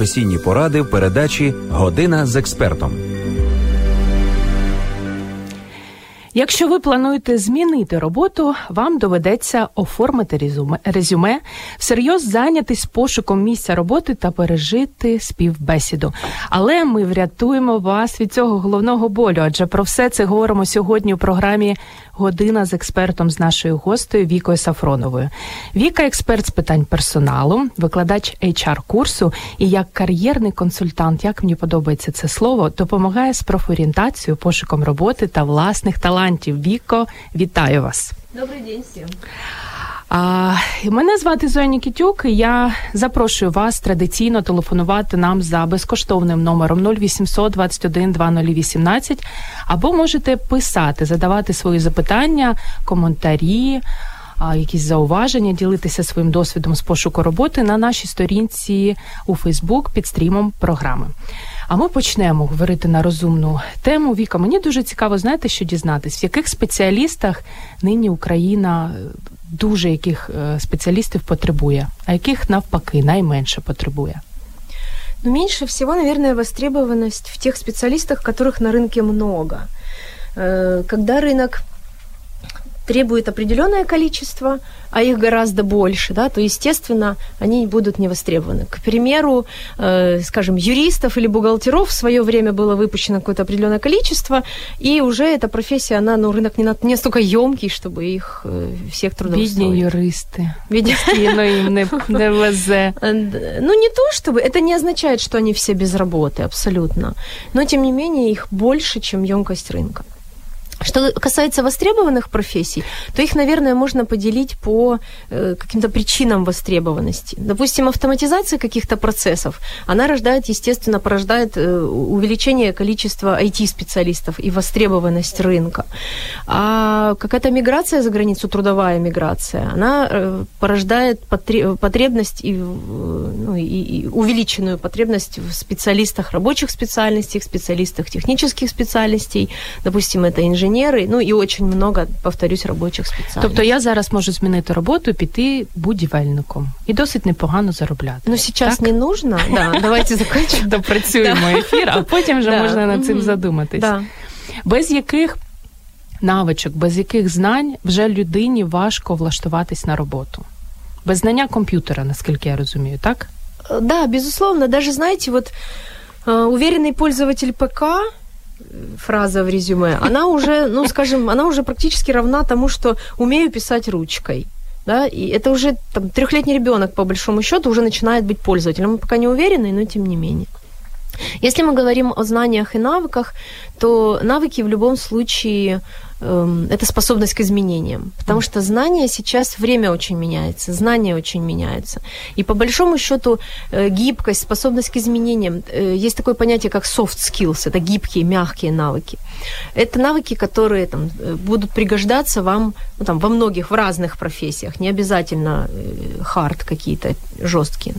професійні поради в передачі Година з експертом. Якщо ви плануєте змінити роботу, вам доведеться оформити резюме, резюме всерйоз зайнятись пошуком місця роботи та пережити співбесіду. Але ми врятуємо вас від цього головного болю. Адже про все це говоримо сьогодні у програмі Година з експертом з нашою гостею Вікою Сафроновою. Віка експерт з питань персоналу, викладач HR курсу і як кар'єрний консультант, як мені подобається це слово, допомагає з профорієнтацією, пошуком роботи та власних талантів. Віко, вітаю вас. Добрий день всім. А, Мене звати Зоя Нікітюк. і Я запрошую вас традиційно телефонувати нам за безкоштовним номером 0800 21 2018 або можете писати, задавати свої запитання, коментарі. Якісь зауваження, ділитися своїм досвідом з пошуку роботи на нашій сторінці у Фейсбук під стрімом програми. А ми почнемо говорити на розумну тему. Віка, мені дуже цікаво, знаєте, що дізнатись, в яких спеціалістах нині Україна дуже яких специалистов потребує, а яких навпаки найменше потребує? Ну, меньше всего, наверное, востребованность в тех специалистах, которых на рынке много. Когда рынок требует определенное количество, а их гораздо больше, да, то, естественно, они будут не востребованы. К примеру, э, скажем, юристов или бухгалтеров в свое время было выпущено какое-то определенное количество, и уже эта профессия, она, ну, рынок не, не столько емкий, чтобы их э, всех трудоустроить. Бедные юристы. Бедные, им не, не везе. Ну, не то чтобы, это не означает, что они все без работы, абсолютно. Но, тем не менее, их больше, чем емкость рынка. Что касается востребованных профессий, то их, наверное, можно поделить по э, каким-то причинам востребованности. Допустим, автоматизация каких-то процессов, она рождает, естественно, порождает э, увеличение количества IT-специалистов и востребованность рынка. А какая-то миграция за границу, трудовая миграция, она э, порождает потребность и, ну, и, увеличенную потребность в специалистах рабочих специальностей, специалистах технических специальностей. Допустим, это инженер інженери, ну і очень много, повторюсь, робочих спеціальностей. Тобто я зараз можу змінити роботу і піти будівельником. І досить непогано заробляти. Ну, зараз не нужно. Да, давайте закінчимо. Допрацюємо ефір, а потім вже можна над цим задуматись. Без яких навичок, без яких знань вже людині важко влаштуватись на роботу? Без знання комп'ютера, наскільки я розумію, так? Да, безусловно. Даже, знаете, вот уверенный пользователь ПК, фраза в резюме, она уже, ну, скажем, она уже практически равна тому, что умею писать ручкой. Да, и это уже там, трехлетний ребенок, по большому счету, уже начинает быть пользователем. Мы пока не уверены, но тем не менее. Если мы говорим о знаниях и навыках, то навыки в любом случае это способность к изменениям. Потому что знания сейчас, время очень меняется, знания очень меняются. И по большому счету э, гибкость, способность к изменениям, э, есть такое понятие, как soft skills, это гибкие, мягкие навыки. Это навыки, которые там, э, будут пригождаться вам ну, там, во многих, в разных профессиях, не обязательно хард какие-то жесткие.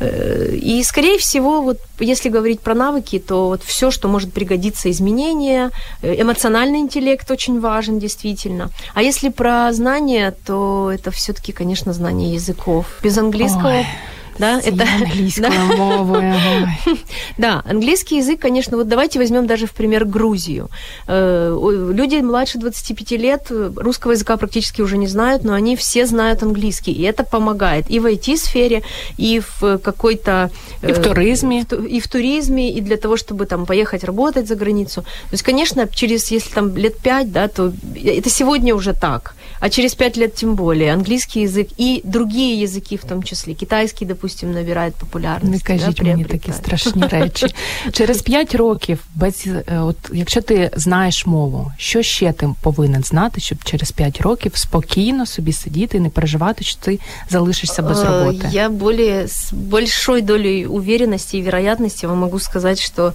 И, скорее всего, вот, если говорить про навыки, то вот все, что может пригодиться изменения, эмоциональный интеллект очень очень важен, действительно. А если про знания, то это все-таки, конечно, знание языков. Без английского Ой да, это английская да. мова. да, английский язык, конечно, вот давайте возьмем даже в пример Грузию. Э, люди младше 25 лет русского языка практически уже не знают, но они все знают английский, и это помогает и в IT-сфере, и в какой-то... И в туризме. И в туризме, и для того, чтобы там поехать работать за границу. То есть, конечно, через, если там лет пять, да, то это сегодня уже так, а через пять лет тем более. Английский язык и другие языки в том числе, китайский, допустим, допустим, набирає популярність. Не кажіть да, мені такі страшні речі. Через п'ять років, без от якщо ти знаєш мову, що ще ти повинен знати, щоб через п'ять років спокійно собі сидіти і не переживати, що ти залишишся без роботи? Я более, с большой долей уверенности и вероятности вам могу сказать, что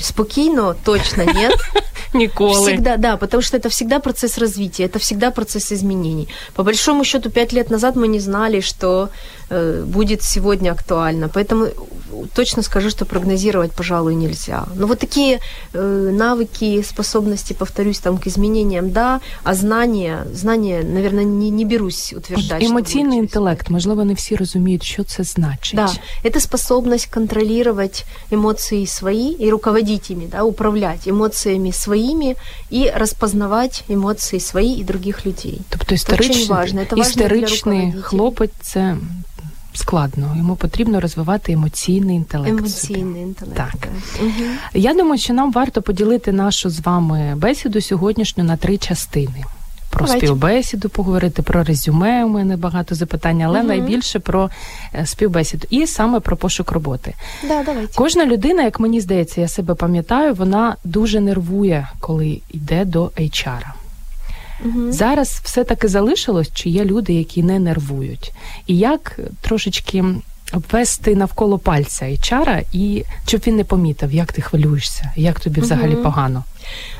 Спокійно точно нет. Ніколи. Всегда, да, потому что это всегда процесс развития, это всегда процесс изменений. По большому счету, пять лет назад мы не знали, что э, будет сегодня актуально. Поэтому точно скажу, что прогнозировать, пожалуй, нельзя. Но вот такие э, навыки, способности, повторюсь, там к изменениям, да, а знания, знания, наверное, не, не берусь утверждать. Емоційний інтелект, можливо, не всі розуміють, що це значить. Да, это способность контролировать эмоции свои и руководить ими, да, управлять эмоциями своими и распознавать эмоции свои и других людей. Тобто Це дуже істеричний, важно, це важно для істеричний руководителя. хлопець це складно. Йому потрібно розвивати емоційний інтелект. собі. Эмоционный интеллект. Так. да. Мгм. Я думаю, що нам варто поділити нашу з вами бесіду сьогоднішню на три частини. Про Давайте. співбесіду поговорити, про резюме. У мене багато запитань, але Мгм. найбільше про е, співбесіду і саме про пошук роботи. Да, давайте. Кожна людина, як мені здається, я себе пам'ятаю, вона дуже нервує, коли йде до HR. Мгм. Зараз все таки залишилось, чи є люди, які не нервують, і як трошечки обвести навколо пальця HR, і щоб він не помітив, як ти хвилюєшся, як тобі взагалі Мгм. погано.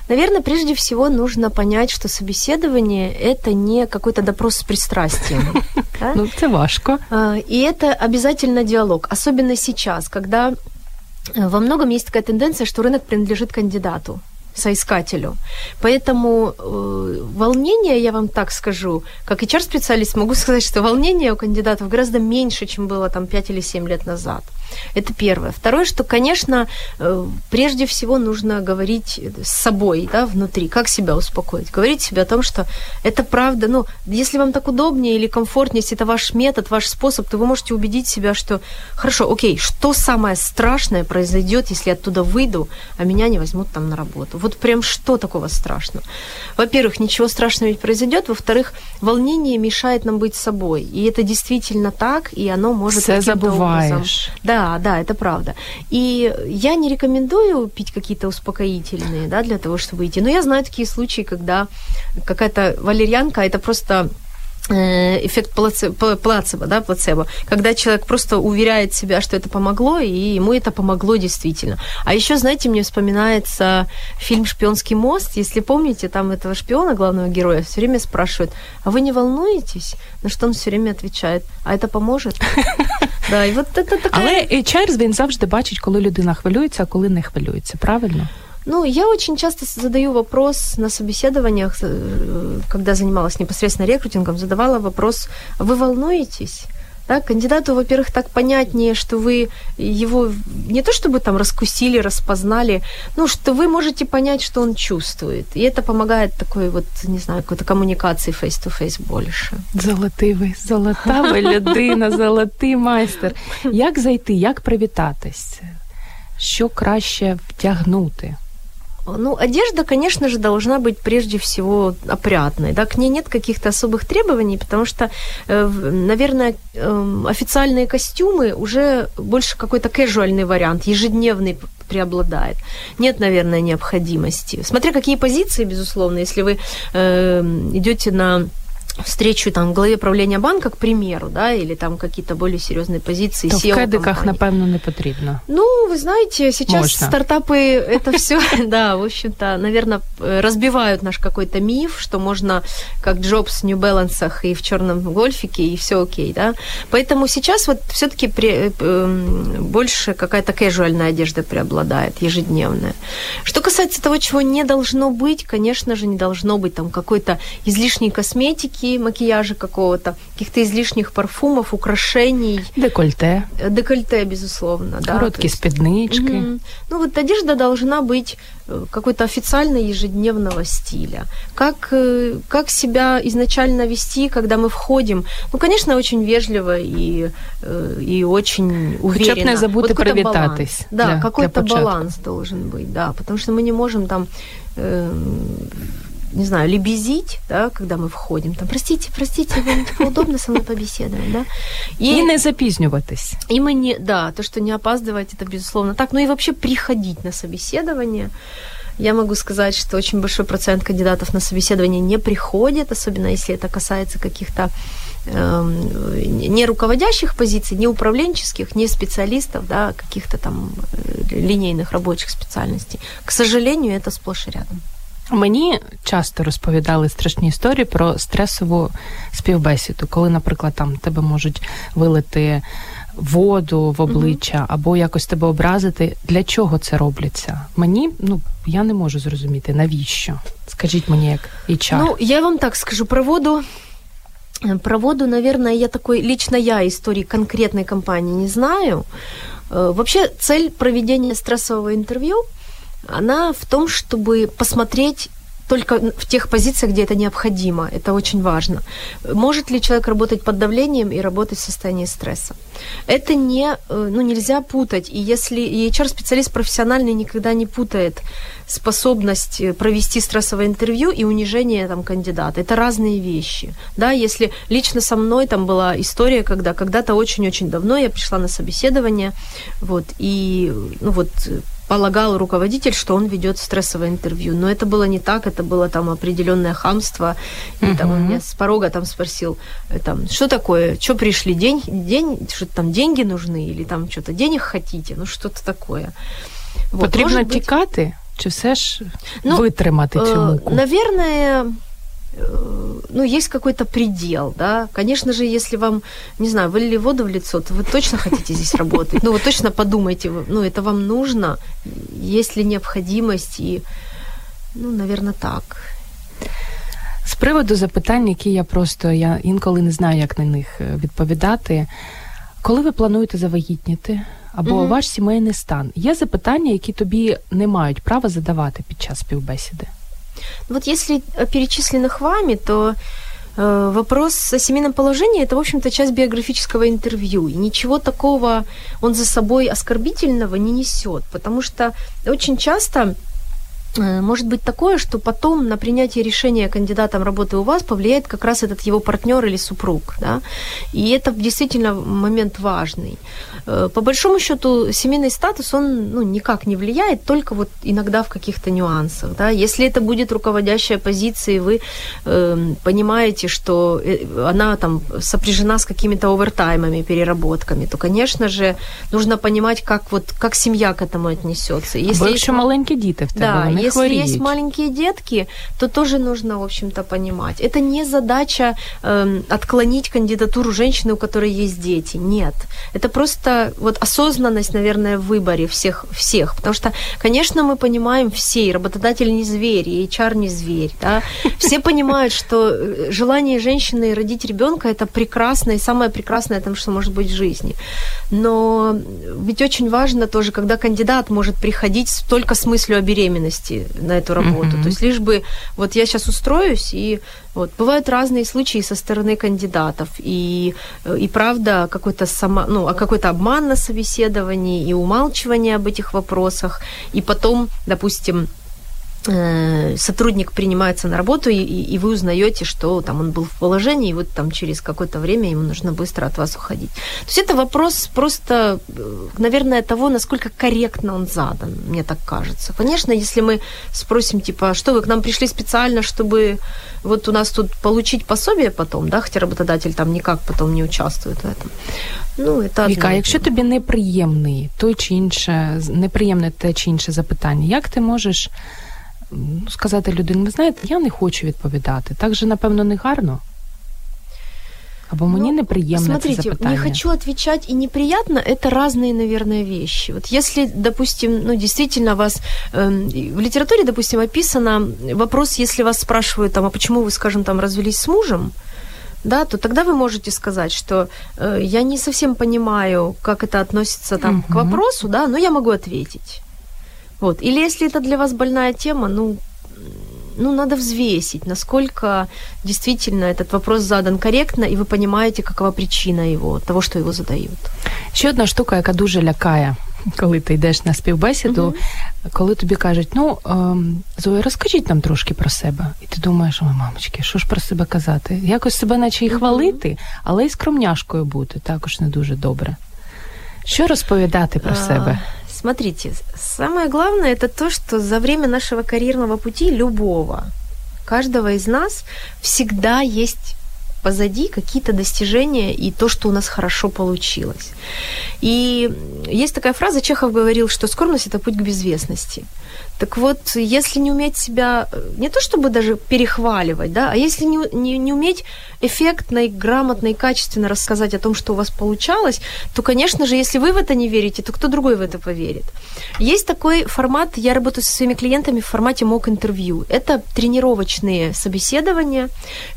Наверное, прежде всего нужно понять, что собеседование – это не какой-то допрос с пристрастием. Ну це важко. А, И это обязательно диалог, особенно сейчас, когда э, во многом есть такая тенденция, что рынок принадлежит кандидату соискателю. Поэтому э, волнение, я вам так скажу, как HR-специалист могу сказать, что волнение у кандидатов гораздо меньше, чем было там 5 или 7 лет назад. Это первое. Второе, что, конечно, э, прежде всего нужно говорить с собой, да, внутри, как себя успокоить. Говорить себе о том, что это правда, ну, если вам так удобнее или комфортнее, если это ваш метод, ваш способ, то вы можете убедить себя, что, хорошо, окей, что самое страшное произойдет, если я оттуда выйду, а меня не возьмут там на работу? Вот прям что такого страшного? Во-первых, ничего страшного ведь произойдет. Во-вторых, волнение мешает нам быть собой. И это действительно так, и оно может Все каким-то образом- да, да, это правда. И я не рекомендую пить какие-то успокоительные, да, для того, чтобы идти. Но я знаю такие случаи, когда какая-то валерьянка, это просто эффект плаце- пла- плацебо, да, плацебо, когда человек просто уверяет себя, что это помогло, и ему это помогло действительно. А еще, знаете, мне вспоминается фильм «Шпионский мост», если помните, там этого шпиона, главного героя, все время спрашивают, а вы не волнуетесь? На что он все время отвечает, а это поможет? Да, и вот это такая... Але HR, він завжди бачить, коли людина хвилюється, а коли не хвилюється. Правильно? Ну, я очень часто задаю вопрос на собеседованиях, э, когда занималась непосредственно рекрутингом, задавала вопрос, вы волнуетесь? Да, кандидату, во-первых, так понятнее, что вы его не то чтобы там раскусили, распознали, ну, что вы можете понять, что он чувствует. И это помогает такой вот, не знаю, какой-то коммуникации face-to-face больше. Золотий ви, золота ви людина, золотий майстер. Як зайти, як привітатись? Що краще втягнути? Ну, одежда, конечно же, должна быть прежде всего опрятной. Да? К ней нет каких-то особых требований, потому что, э, наверное, эм, официальные костюмы уже больше какой-то casuальный вариант, ежедневный преобладает. Нет, наверное, необходимости. Смотря какие позиции, безусловно, если вы э, идете на встречу там в главе правления банка, к примеру, да, или там какие-то более серьезные позиции То в кедиках, напевно, не потрібно. Ну, вы знаете, сейчас Можно. стартапы это все, да, в общем-то, наверное, разбивают наш какой-то миф, что можно как Джобс в New Balance и в черном гольфике, и все окей, да. Поэтому сейчас вот все-таки больше какая-то casuальная одежда преобладает, ежедневная. Что касается того, чего не должно быть, конечно же, не должно быть там какой-то излишней косметики, макияжа какого-то, каких-то излишних парфумов, украшений, Декольте, Э, Декольте, безусловно, да. короткі то есть- спіднички. Мгм. Ну вот одежда должна быть э, какой-то официально ежедневного стиля. Как, э, как себя изначально вести, когда мы входим? Ну, конечно, очень вежливо и, э, и очень уверенно. Хоча б не забути какой-то привітатись баланс. Да, для- какой-то для початку. баланс должен быть, да, потому что мы не можем там э, не знаю, лебезить, да, когда мы входим, там, простите, простите, вам удобно со мной побеседовать, да? І не запізнюватись. И мы не, да, то, что не опаздывать, это безусловно так. Ну и вообще приходить на собеседование. Я могу сказать, что очень большой процент кандидатов на собеседование не приходит, особенно если это касается каких-то эм, не руководящих позиций, не управленческих, не специалистов, да, каких-то там э, линейных рабочих специальностей. К сожалению, это сплошь и рядом. Мені часто розповідали страшні історії про стресову співбесіду, коли, наприклад, там тебе можуть вилити воду в обличчя mm-hmm. або якось тебе образити. Для чого це робляться? Мені ну я не можу зрозуміти, навіщо? Скажіть мені, як HR. Ну, я вам так скажу про воду. Про воду, наверное, я такой, лично я истории конкретной компании не знаю. Э, вообще цель проведения стрессового интервью, она в том, чтобы посмотреть только в тех позициях, где это необходимо. Это очень важно. Может ли человек работать под давлением и работать в состоянии стресса? Это не, э, ну, нельзя путать. И если HR-специалист профессиональный никогда не путает способность э, провести стрессовое интервью и унижение там, кандидата. Это разные вещи. Да, если лично со мной там была история, когда когда-то очень-очень давно я пришла на собеседование, вот, и ну, вот полагал руководитель, что он ведет стрессовое интервью. Но это было не так, это было там определенное хамство. И uh-huh. там он меня с порога там спросил, э, там, что такое, что пришли, день, день, что там деньги нужны или там что-то денег хотите, ну что-то такое. Вот, Потрібно быть... тікати, чи все ж ну, витримати цю муку? Наверное, Э, ну, есть какой-то предел, да. Конечно же, если вам, не знаю, вылили воду в лицо, то вы точно хотите здесь работать. Ну, вы точно подумайте, ну, это вам нужно, есть ли необходимость, и, ну, наверное, так. З приводу запитань, які я просто я інколи не знаю, як на них відповідати. Коли ви плануєте завагітніти або mm ваш сімейний стан, є запитання, які тобі не мають права задавати під час співбесіди? Вот если перечисленных вами, то э, вопрос о семейном положении это, в общем-то, часть биографического интервью. И ничего такого он за собой оскорбительного не несет, потому что очень часто Э, может быть такое, что потом на принятие решения кандидатом работы у вас повлияет как раз этот его партнер или супруг. Да? И это действительно момент важный. Э, по большому счету, семейный статус, он ну, никак не влияет, только вот иногда в каких-то нюансах. Да? Если это будет руководящая позиция, и вы э, понимаете, что э, она там сопряжена с какими-то овертаймами, переработками, то, конечно же, нужно понимать, как, вот, как семья к этому отнесется. Если Або якщо маленькі діти в тебе, да, если хвореют. есть маленькие детки, то тоже нужно, в общем-то, понимать. Это не задача э, отклонить кандидатуру женщины, у которой есть дети. Нет. Это просто вот осознанность, наверное, в выборе всех, всех. Потому что, конечно, мы понимаем все, и работодатель не зверь, и HR не зверь. Да? Все понимают, что э, желание женщины родить ребенка это прекрасно, и самое прекрасное, там, что может быть в жизни. Но ведь очень важно тоже, когда кандидат может приходить только с мыслью о беременности, на эту работу. Mm-hmm. То есть лишь бы вот я сейчас устроюсь, и вот бывают разные случаи со стороны кандидатов, и, э, и правда какой-то сама, ну, а какой-то обман на собеседовании, и умалчивание об этих вопросах, и потом, допустим, сотрудник принимается на работу, и, и вы узнаете, что там он был в положении, и вот там через какое-то время ему нужно быстро от вас уходить. То есть это вопрос просто, э, наверное, того, насколько корректно он задан, мне так кажется. Конечно, если мы спросим, типа, «А что вы к нам пришли специально, чтобы вот у нас тут получить пособие потом, да, хотя работодатель там никак потом не участвует в этом. Ну, это Віка, якщо тобі неприємний той чи інше, неприємне те чи інше запитання, як ти можеш ну, сказати людині, ви знаєте, я не хочу відповідати. Так же, напевно, не гарно. Або мне ну, неприемно смотрите, это запытание. не хочу отвечать и неприятно, это разные, наверное, вещи. Вот если, допустим, ну, действительно вас э, в литературе, допустим, описано вопрос, если вас спрашивают, там, а почему вы, скажем, там, развелись с мужем, да, то тогда вы можете сказать, что э, я не совсем понимаю, как это относится там, угу. к вопросу, да, но я могу ответить. Вот. Или если это для вас больная тема, ну, ну, надо взвесить, насколько действительно этот вопрос задан корректно, и вы понимаете, какова причина его, того, что его задают. Ще одна штука, яка дуже лякає, коли ти йдеш на співбесіду, uh-huh. коли тобі кажуть, ну, ем, Зоя, розкажіть нам трошки про себе. І ти думаєш, ой, мамочки, що ж про себе казати? Якось себе наче і хвалити, uh-huh. але й скромняшкою бути також не дуже добре. Що розповідати про uh-huh. себе? Смотрите, самое главное это то, что за время нашего карьерного пути любого, каждого из нас всегда есть позади какие-то достижения и то, что у нас хорошо получилось. И есть такая фраза, Чехов говорил, что скромность – это путь к безвестности. Так вот, если не уметь себя, не то чтобы даже перехваливать, да, а если не, не, не уметь эффектно и грамотно и качественно рассказать о том, что у вас получалось, то, конечно же, если вы в это не верите, то кто другой в это поверит? Есть такой формат, я работаю со своими клиентами в формате мок-интервью. Это тренировочные собеседования,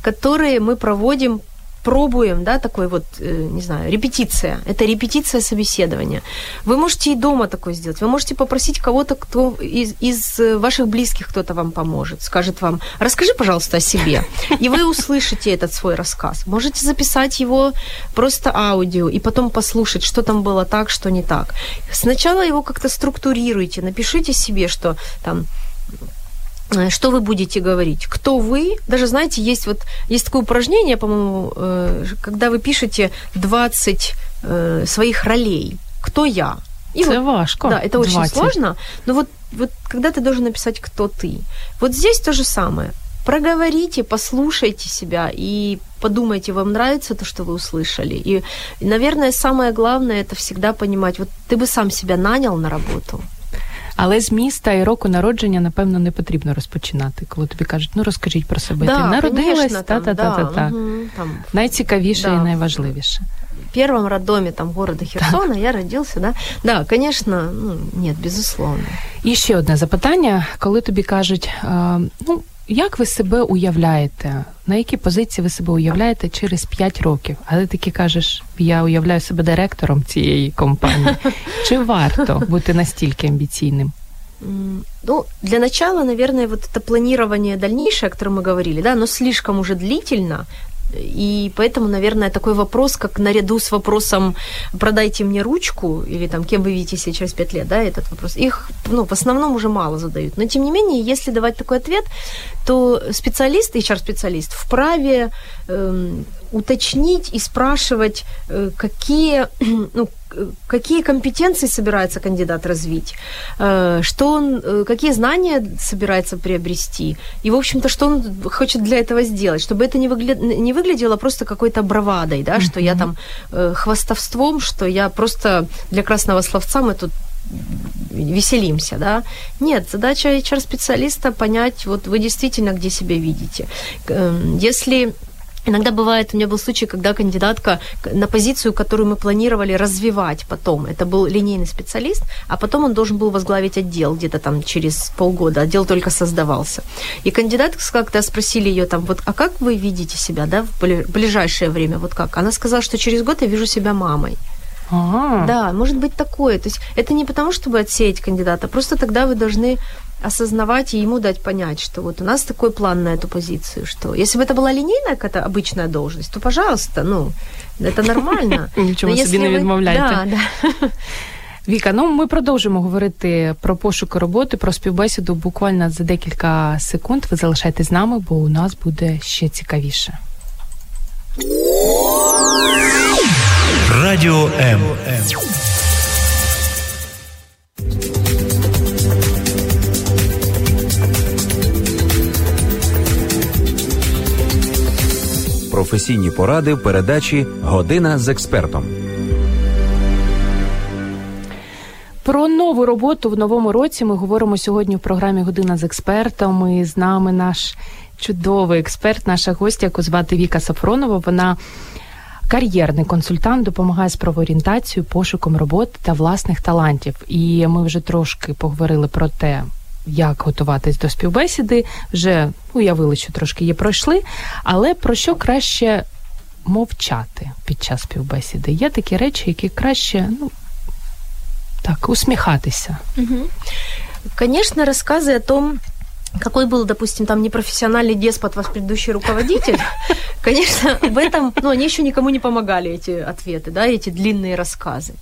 которые мы проводим пробуем, да, такой вот, э, не знаю, репетиция. Это репетиция собеседования. Вы можете и дома такое сделать. Вы можете попросить кого-то, кто из, из э, ваших близких кто-то вам поможет, скажет вам, расскажи, пожалуйста, о себе. И вы услышите этот свой рассказ. Можете записать его просто аудио и потом послушать, что там было так, что не так. Сначала его как-то структурируйте, напишите себе, что там что вы будете говорить? Кто вы? Даже, знаете, есть вот есть такое упражнение, по-моему, э, когда вы пишете 20 э, своих ролей. Кто я? И это вот, важко. Да, это 20. очень сложно. Но вот, вот когда ты должен написать, кто ты. Вот здесь то же самое. Проговорите, послушайте себя и подумайте, вам нравится то, что вы услышали. И, наверное, самое главное это всегда понимать, вот ты бы сам себя нанял на работу, але з міста і року народження, напевно, не потрібно розпочинати, коли тобі кажуть, ну розкажіть про себе. Да, Ти народилась, та-та-та-та. Найцікавіше да. і найважливіше. В первом роддоме там города Херсона я родился, да? Да, конечно, ну, нет, безусловно. І ще одне запитання, коли тобі кажуть, ну, як ви себе уявляєте? На які позиції ви себе уявляєте через 5 років? Але ти таки кажеш, я уявляю себе директором цієї компанії. Чи варто бути настільки амбіційним? Ну, для начала, наверное, вот это планирование дальнейшее, о котором мы говорили, да, оно слишком уже длительно, и поэтому, наверное, такой вопрос, как наряду с вопросом «продайте мне ручку» или там «кем вы видите себя через пять лет», да, этот вопрос, их ну, в основном уже мало задают. Но, тем не менее, если давать такой ответ, то специалист, HR-специалист, вправе эм, уточнить и спрашивать, э, какие, ну, какие компетенции собирается кандидат развить, э, что он, э, какие знания собирается приобрести, и, в общем-то, что он хочет для этого сделать, чтобы это не, выгля... не выглядело просто какой-то бравадой, да, что я там хвастовством, что я просто для красного словца мы тут веселимся, да. Нет, задача HR-специалиста понять, вот вы действительно где себя видите. Эм, если Иногда бывает, у меня был случай, когда кандидатка на позицию, которую мы планировали развивать потом, это был линейный специалист, а потом он должен был возглавить отдел где-то там через полгода, отдел только создавался. И кандидатка, когда спросили ее там, вот, а как вы видите себя, да, в ближайшее время, вот как? Она сказала, что через год я вижу себя мамой. Да, может быть такое. То есть это не потому, чтобы отсеять кандидата, просто тогда вы должны осознавать и ему дать понять, что вот у нас такой план на эту позицию, что если бы это была линейная какая-то обычная должность, то, пожалуйста, ну, это нормально. Нічого собі не відмовляйте. Да, да. Віка, ну ми продовжимо говорити про пошуки роботи, про співбесіду буквально за декілька секунд. Ви залишайтесь з нами, бо у нас буде ще цікавіше. Радіо М. Професійні поради в передачі Година з експертом. Про нову роботу в новому році ми говоримо сьогодні в програмі Година з експертом. І з нами наш чудовий експерт, наша гостя, яку звати Віка Сафронова. Вона кар'єрний консультант допомагає з правоорієнтацією, пошуком роботи та власних талантів. І ми вже трошки поговорили про те, як готуватись до співбесіди. Вже уявили, що трошки її пройшли. Але про що краще мовчати під час співбесіди? Є такі речі, які краще ну, так, усміхатися. Угу. Конечно, рассказы о том, какой был, допустим, там непрофессиональный деспот ваш предыдущий руководитель, конечно, в этом, ну, они еще никому не помогали, эти ответы, да, эти длинные рассказы.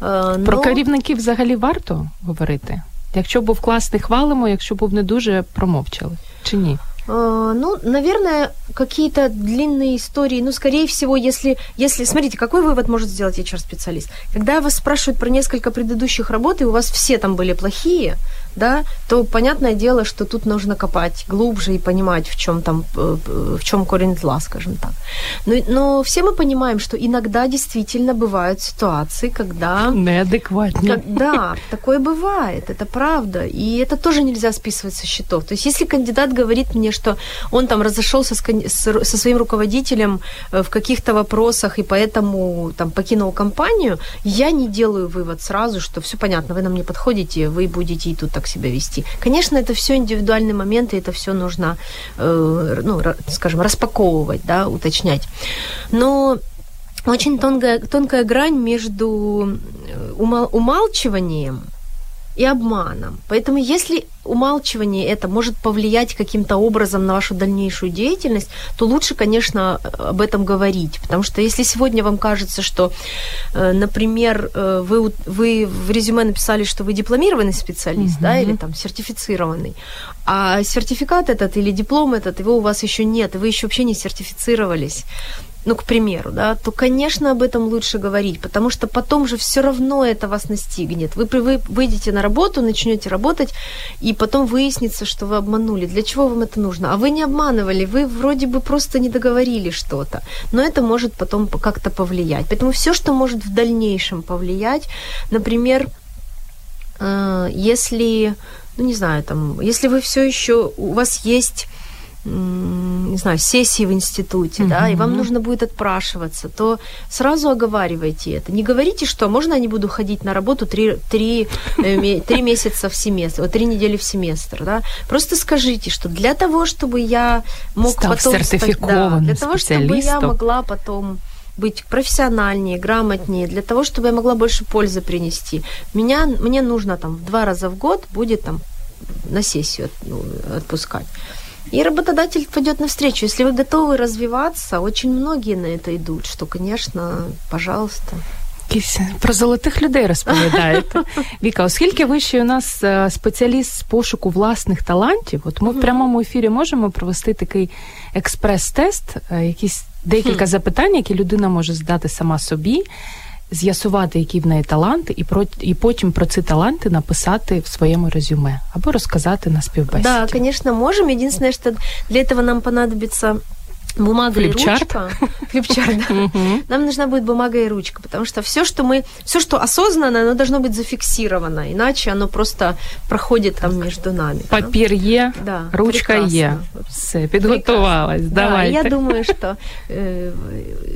Но... Про керівників взагалі варто говорити? Якщо був класний, хвалимо, якщо був не дуже, промовчали. Чи ні? Ну, наверное, какие-то длинные истории. Ну, скорее всего, если, если... Смотрите, какой вывод может сделать HR-специалист? Когда вас спрашивают про несколько предыдущих работ, и у вас все там были плохие, да, то понятное дело, что тут нужно копать глубже и понимать, в чем там, э, в чем корень зла, скажем так. Но, но все мы понимаем, что иногда действительно бывают ситуации, когда... Неадекватно. Как, да, такое бывает, это правда. И это тоже нельзя списывать со счетов. То есть если кандидат говорит мне, что он там разошелся с, с, со своим руководителем э, в каких-то вопросах и поэтому там покинул компанию, я не делаю вывод сразу, что все понятно, вы нам не подходите, вы будете и тут так себя вести. Конечно, это все индивидуальные моменты, это все нужно, э, ну, скажем, распаковывать, да, уточнять. Но очень тонкая, тонкая грань между э, умалчиванием и обманом. Поэтому если умалчивание это может повлиять каким-то образом на вашу дальнейшую деятельность, то лучше, конечно, об этом говорить. Потому что если сегодня вам кажется, что, э, например, э, вы, вы в резюме написали, что вы дипломированный специалист, mm-hmm. да, или там сертифицированный, а сертификат этот или диплом этот, его у вас еще нет, и вы еще вообще не сертифицировались, ну, к примеру, да, то, конечно, об этом лучше говорить, потому что потом же все равно это вас настигнет. Вы, вы выйдете на работу, начнете работать, и потом выяснится, что вы обманули. Для чего вам это нужно? А вы не обманывали, вы вроде бы просто не договорили что-то. Но это может потом как-то повлиять. Поэтому все, что может в дальнейшем повлиять, например, э, если, ну не знаю, там, если вы все еще, у вас есть не знаю, сессии в институте, uh-huh. да, и вам нужно будет отпрашиваться, то сразу оговаривайте это. Не говорите, что можно я не буду ходить на работу три, три, э, три месяца в семестр, три недели в семестр, да. Просто скажите, что для того, чтобы я мог потом... Сертификованным да, для того, чтобы я могла потом быть профессиональнее, грамотнее, для того, чтобы я могла больше пользы принести. Меня, мне нужно там два раза в год будет там на сессию ну, отпускать. И работодатель пойдет навстречу. Если вы готовы развиваться, очень многие на это идут, что, конечно, пожалуйста. Якісь про золотих людей розповідаєте. Віка, оскільки ви ще у нас спеціаліст з пошуку власних талантів, от ми в прямому ефірі можемо провести такий експрес-тест, якісь декілька запитань, які людина може задати сама собі, з'ясувати, які в неї таланти, і про і потім про ці таланти написати в своєму резюме або розказати на співбесіді. Да, звісно, можем. Єдине, що для цього нам понадобится бумага Флипчарт. и ручка. Флипчарт, да. Нам нужна будет бумага и ручка, потому что все, что мы, все, что осознанно, оно должно быть зафиксировано, иначе оно просто проходит там между нами. Папір є, да, ручка прекрасно. є. Все, підготувалась. Давайте. Да, я думаю, что э,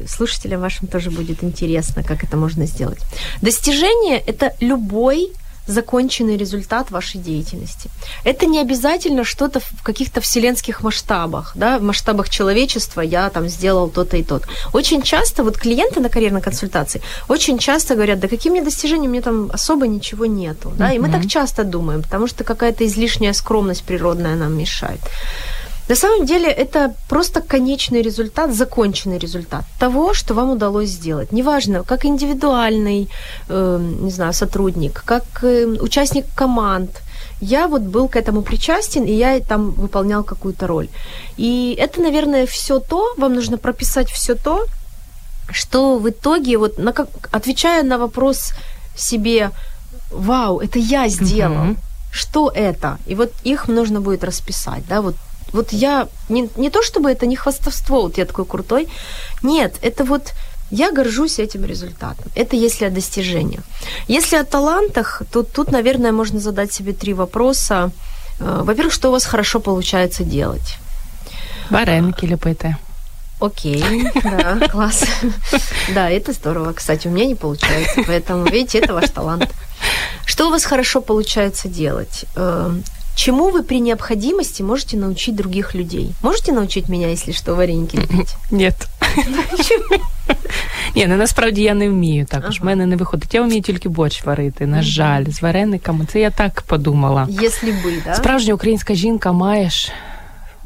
слушателям вашим тоже будет интересно, как это можно сделать. Достижение – это любой законченный результат вашей деятельности. Это не обязательно что-то в каких-то вселенских масштабах, да, в масштабах человечества я там сделал то-то и то-то. Очень часто вот клиенты на карьерной консультации очень часто говорят, да какие мне достижения, у меня там особо ничего нету, да, и мы так часто думаем, потому что какая-то излишняя скромность природная нам мешает. На самом деле это просто конечный результат, законченный результат того, что вам удалось сделать. Неважно, как индивидуальный, э, не знаю, сотрудник, как э, участник команд. Я вот был к этому причастен, и я там выполнял какую-то роль. И это, наверное, все то, вам нужно прописать все то, что в итоге, вот на как, отвечая на вопрос себе, вау, это я сделал, uh-huh. что это? И вот их нужно будет расписать, да, вот вот я, не, не то чтобы это не хвастовство, вот я такой крутой, нет, это вот я горжусь этим результатом. Это если о достижениях. Если о талантах, то тут, наверное, можно задать себе три вопроса. Э, во-первых, что у вас хорошо получается делать? Вареники лепите. Окей, да, класс. Да, это здорово. Кстати, у меня не получается, поэтому, видите, это ваш талант. Что у вас хорошо получается делать? Э, Чему вы при необходимости можете научить других людей? Можете научить меня, если что, вареники лепить? Нет. Ні, ну насправді я не вмію також. В мене не виходить. Я вмію тільки борщ варити. На жаль, з варениками. Це я так подумала. Якщо би, да? Справжня українська жінка маєш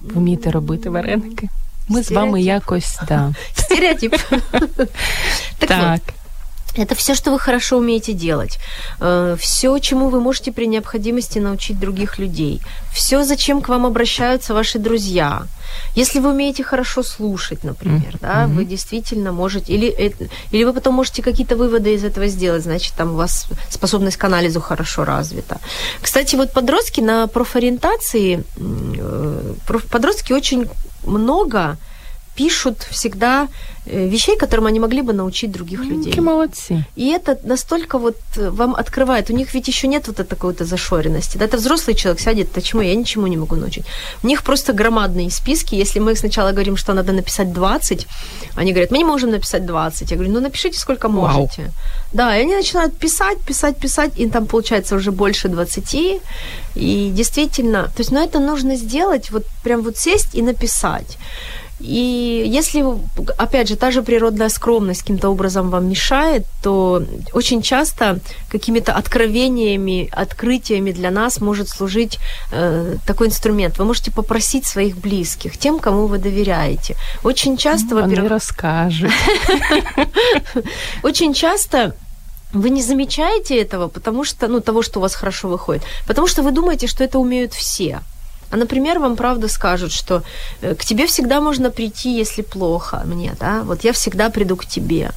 вміти робити вареники. Ми з вами якось, да. Стереотип. Так. Это все, что вы хорошо умеете делать. Э, все, чему вы можете при необходимости научить других людей. Все, зачем к вам обращаются ваши друзья. Если вы умеете хорошо слушать, например, mm-hmm. да, вы действительно можете, или, или вы потом можете какие-то выводы из этого сделать, значит, там у вас способность к анализу хорошо развита. Кстати, вот подростки на профориентации, э, подростки очень много пишут всегда э, вещей, которым они могли бы научить других ну, людей. Какие молодцы. И это настолько вот э, вам открывает. У них ведь еще нет вот такой вот зашоренности. Да, это взрослый человек сядет, почему я ничему не могу научить. У них просто громадные списки. Если мы сначала говорим, что надо написать 20, они говорят, мы не можем написать 20. Я говорю, ну напишите сколько можете. Вау. Да, и они начинают писать, писать, писать, и там получается уже больше 20. И действительно, то есть, ну это нужно сделать, вот прям вот сесть и написать. И если, опять же, та же природная скромность каким-то образом вам мешает, то очень часто какими-то откровениями, открытиями для нас может служить э, такой инструмент. Вы можете попросить своих близких, тем, кому вы доверяете. Очень часто, во-первых... Они расскажут. Очень часто вы не замечаете этого, потому что, ну, того, что у вас хорошо выходит, потому что вы думаете, что это умеют все. А, например, вам правда скажут, что э, к тебе всегда можно прийти, если плохо мне, да, вот я всегда приду к тебе.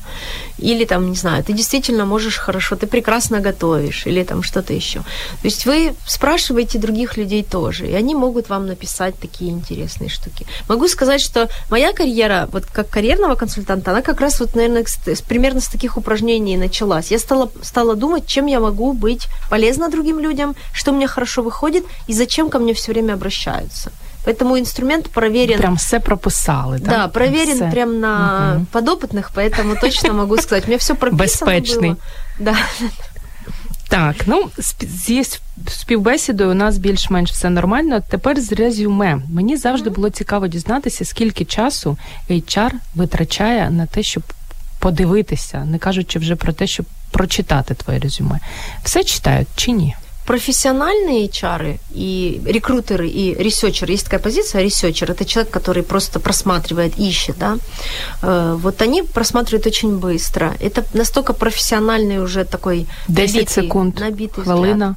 Или там, не знаю, ты действительно можешь хорошо, ты прекрасно готовишь, или там что-то еще. То есть вы спрашиваете других людей тоже, и они могут вам написать такие интересные штуки. Могу сказать, что моя карьера, вот как карьерного консультанта, она как раз вот, наверное, примерно с таких упражнений началась. Я стала, стала думать, чем я могу быть полезна другим людям, что меня хорошо выходит, и зачем ко мне все время обращаются. Поэтому инструмент проверен. Прям все прописали, да? Да, проверен все. прям на угу. подопытных, поэтому точно могу сказать. У меня все прописано Безпечний. Было. Да. Так, ну зі співбесідою у нас більш-менш все нормально. Тепер з резюме. Мені завжди було цікаво дізнатися, скільки часу HR витрачає на те, щоб подивитися, не кажучи вже про те, щоб прочитати твоє резюме. Все читають чи ні? Профессиональные HR и рекрутеры и ресерчеры, есть такая позиция, ресерчер, это человек, который просто просматривает, ищет, да, э, вот они просматривают очень быстро. Это настолько профессиональный уже такой 10 набитый, секунд, набитый хвилина.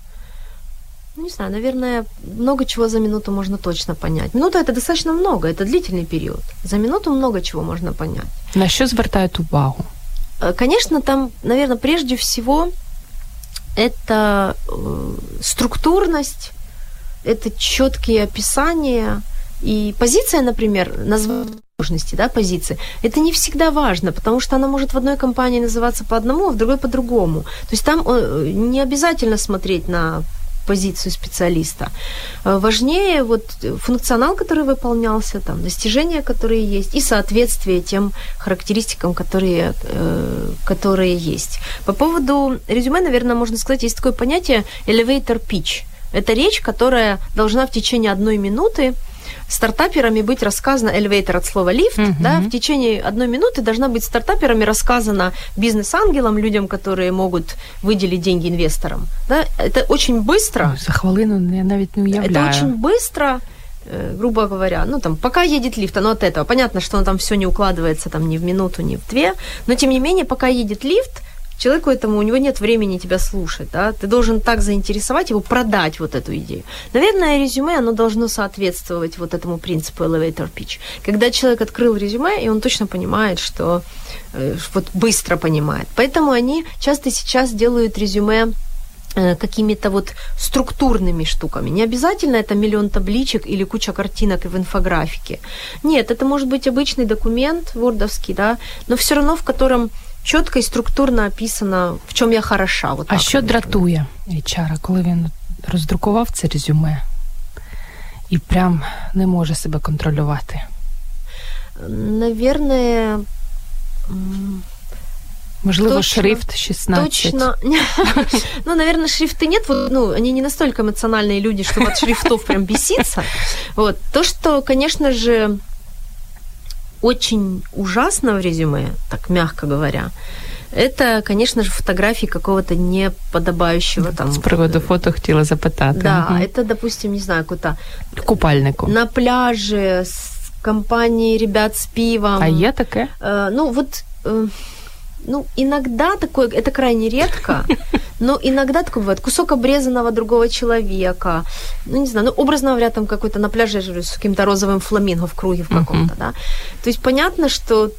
Ну, не знаю, наверное, много чего за минуту можно точно понять. Минута это достаточно много, это длительный период. За минуту много чего можно понять. На что звертають увагу? Э, конечно, там, наверное, прежде всего это э, структурность, это четкие описания. И позиция, например, название да, позиции, это не всегда важно, потому что она может в одной компании называться по одному, а в другой по-другому. То есть там э, не обязательно смотреть на позицию специалиста. Э, важнее вот функционал, который выполнялся, там, достижения, которые есть, и соответствие тем характеристикам, которые, э, которые есть. По поводу резюме, наверное, можно сказать, есть такое понятие elevator pitch. Это речь, которая должна в течение одной минуты стартаперами быть рассказано, elevator от слова лифт, uh-huh. да, в течение одной минуты должна быть стартаперами рассказано бизнес-ангелам, людям, которые могут выделить деньги инвесторам. Да, это очень быстро. За хвилину я навіть не уявляю. Это очень быстро, э, грубо говоря, ну там, пока едет лифт, оно от этого. Понятно, что он там все не укладывается там ни в минуту, ни в две, но тем не менее, пока едет лифт, человеку этому, у него нет времени тебя слушать, да, ты должен так заинтересовать его, продать вот эту идею. Наверное, резюме, оно должно соответствовать вот этому принципу elevator pitch. Когда человек открыл резюме, и он точно понимает, что э, вот быстро понимает. Поэтому они часто сейчас делают резюме э, какими-то вот структурными штуками. Не обязательно это миллион табличек или куча картинок в инфографике. Нет, это может быть обычный документ вордовский, да, но все равно в котором чітко і структурно описано, в чому я хороша. Вот а що дратує HR, коли він роздрукував це резюме і прям не може себе контролювати? Наверное, Можливо, точно, шрифт 16. Точно. ну, наверное, шрифты нет. Вот, ну, они не настолько эмоциональные люди, чтобы от шрифтов прям беситься. Вот. То, что, конечно же, очень ужасно в резюме, так мягко говоря, это, конечно же, фотографии какого-то неподобающего там. З приводу фото хотіла запитати. Да, угу. это, допустим, не знаю, куда Купальнику. На пляже с компанией ребят с пивом. А є таке? Э, ну, вот... Э, ну, иногда такое, это крайне редко, но иногда такое бывает. Кусок обрезанного другого человека, ну, не знаю, ну, образно говоря, там какой-то на пляже с каким-то розовым фламинго в круге в каком-то, да. То есть понятно, что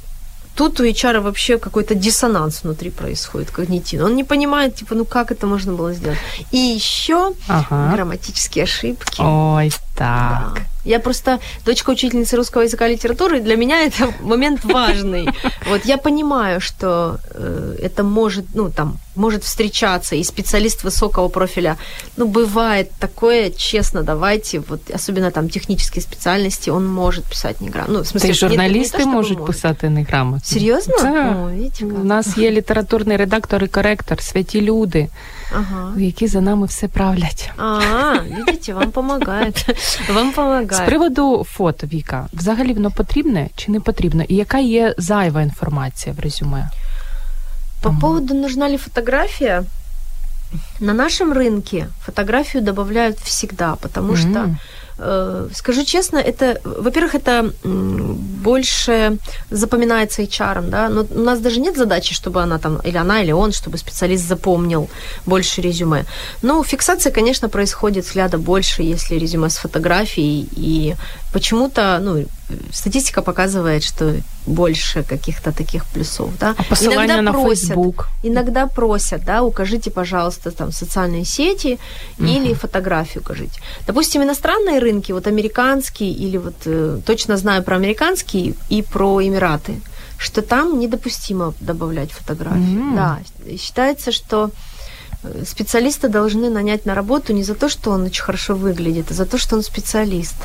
тут у HR вообще какой-то диссонанс внутри происходит когнитивно. Он не понимает, типа, ну как это можно было сделать. И еще ага. грамматические ошибки. Ой, так. Да. Я просто дочка учительницы русского языка и литературы, для меня это момент важный. Вот я понимаю, что э, это может, ну, там, может встречаться, и специалист высокого профиля, ну, бывает такое, честно, давайте, вот, особенно там технические специальности, он может писать неграмотно. Ну, в смысле, Та журналісти не, не то, можуть может. писати неграмотно. Серйозно? Да. О, видите, У нас є літературний редактор і коректор, святі люди, Ага. які за нами все правлять. А, бачите, вам допомагають. Вам помагають. З приводу фото, Віка, взагалі воно потрібне чи не потрібно? І яка є зайва інформація в резюме? По ага. поводу, нужна ли фотография, на нашем рынке фотографию добавляют всегда, потому mm-hmm. что скажу честно, это, во-первых, это больше запоминается HR, да, но у нас даже нет задачи, чтобы она там, или она, или он, чтобы специалист запомнил больше резюме. Но фиксация, конечно, происходит взгляда больше, если резюме с фотографией, и почему-то, ну, статистика показывает, что больше каких-то таких плюсов, да. А посылание иногда на просят, Facebook. Иногда просят, да, укажите, пожалуйста, там социальные сети угу. или фотографию укажите. Допустим, иностранные рынки, вот американские или вот э, точно знаю про американские и про Эмираты, что там недопустимо добавлять фотографии. Mm. Да, считается, что специалиста должны нанять на работу не за то, что он очень хорошо выглядит, а за то, что он специалист.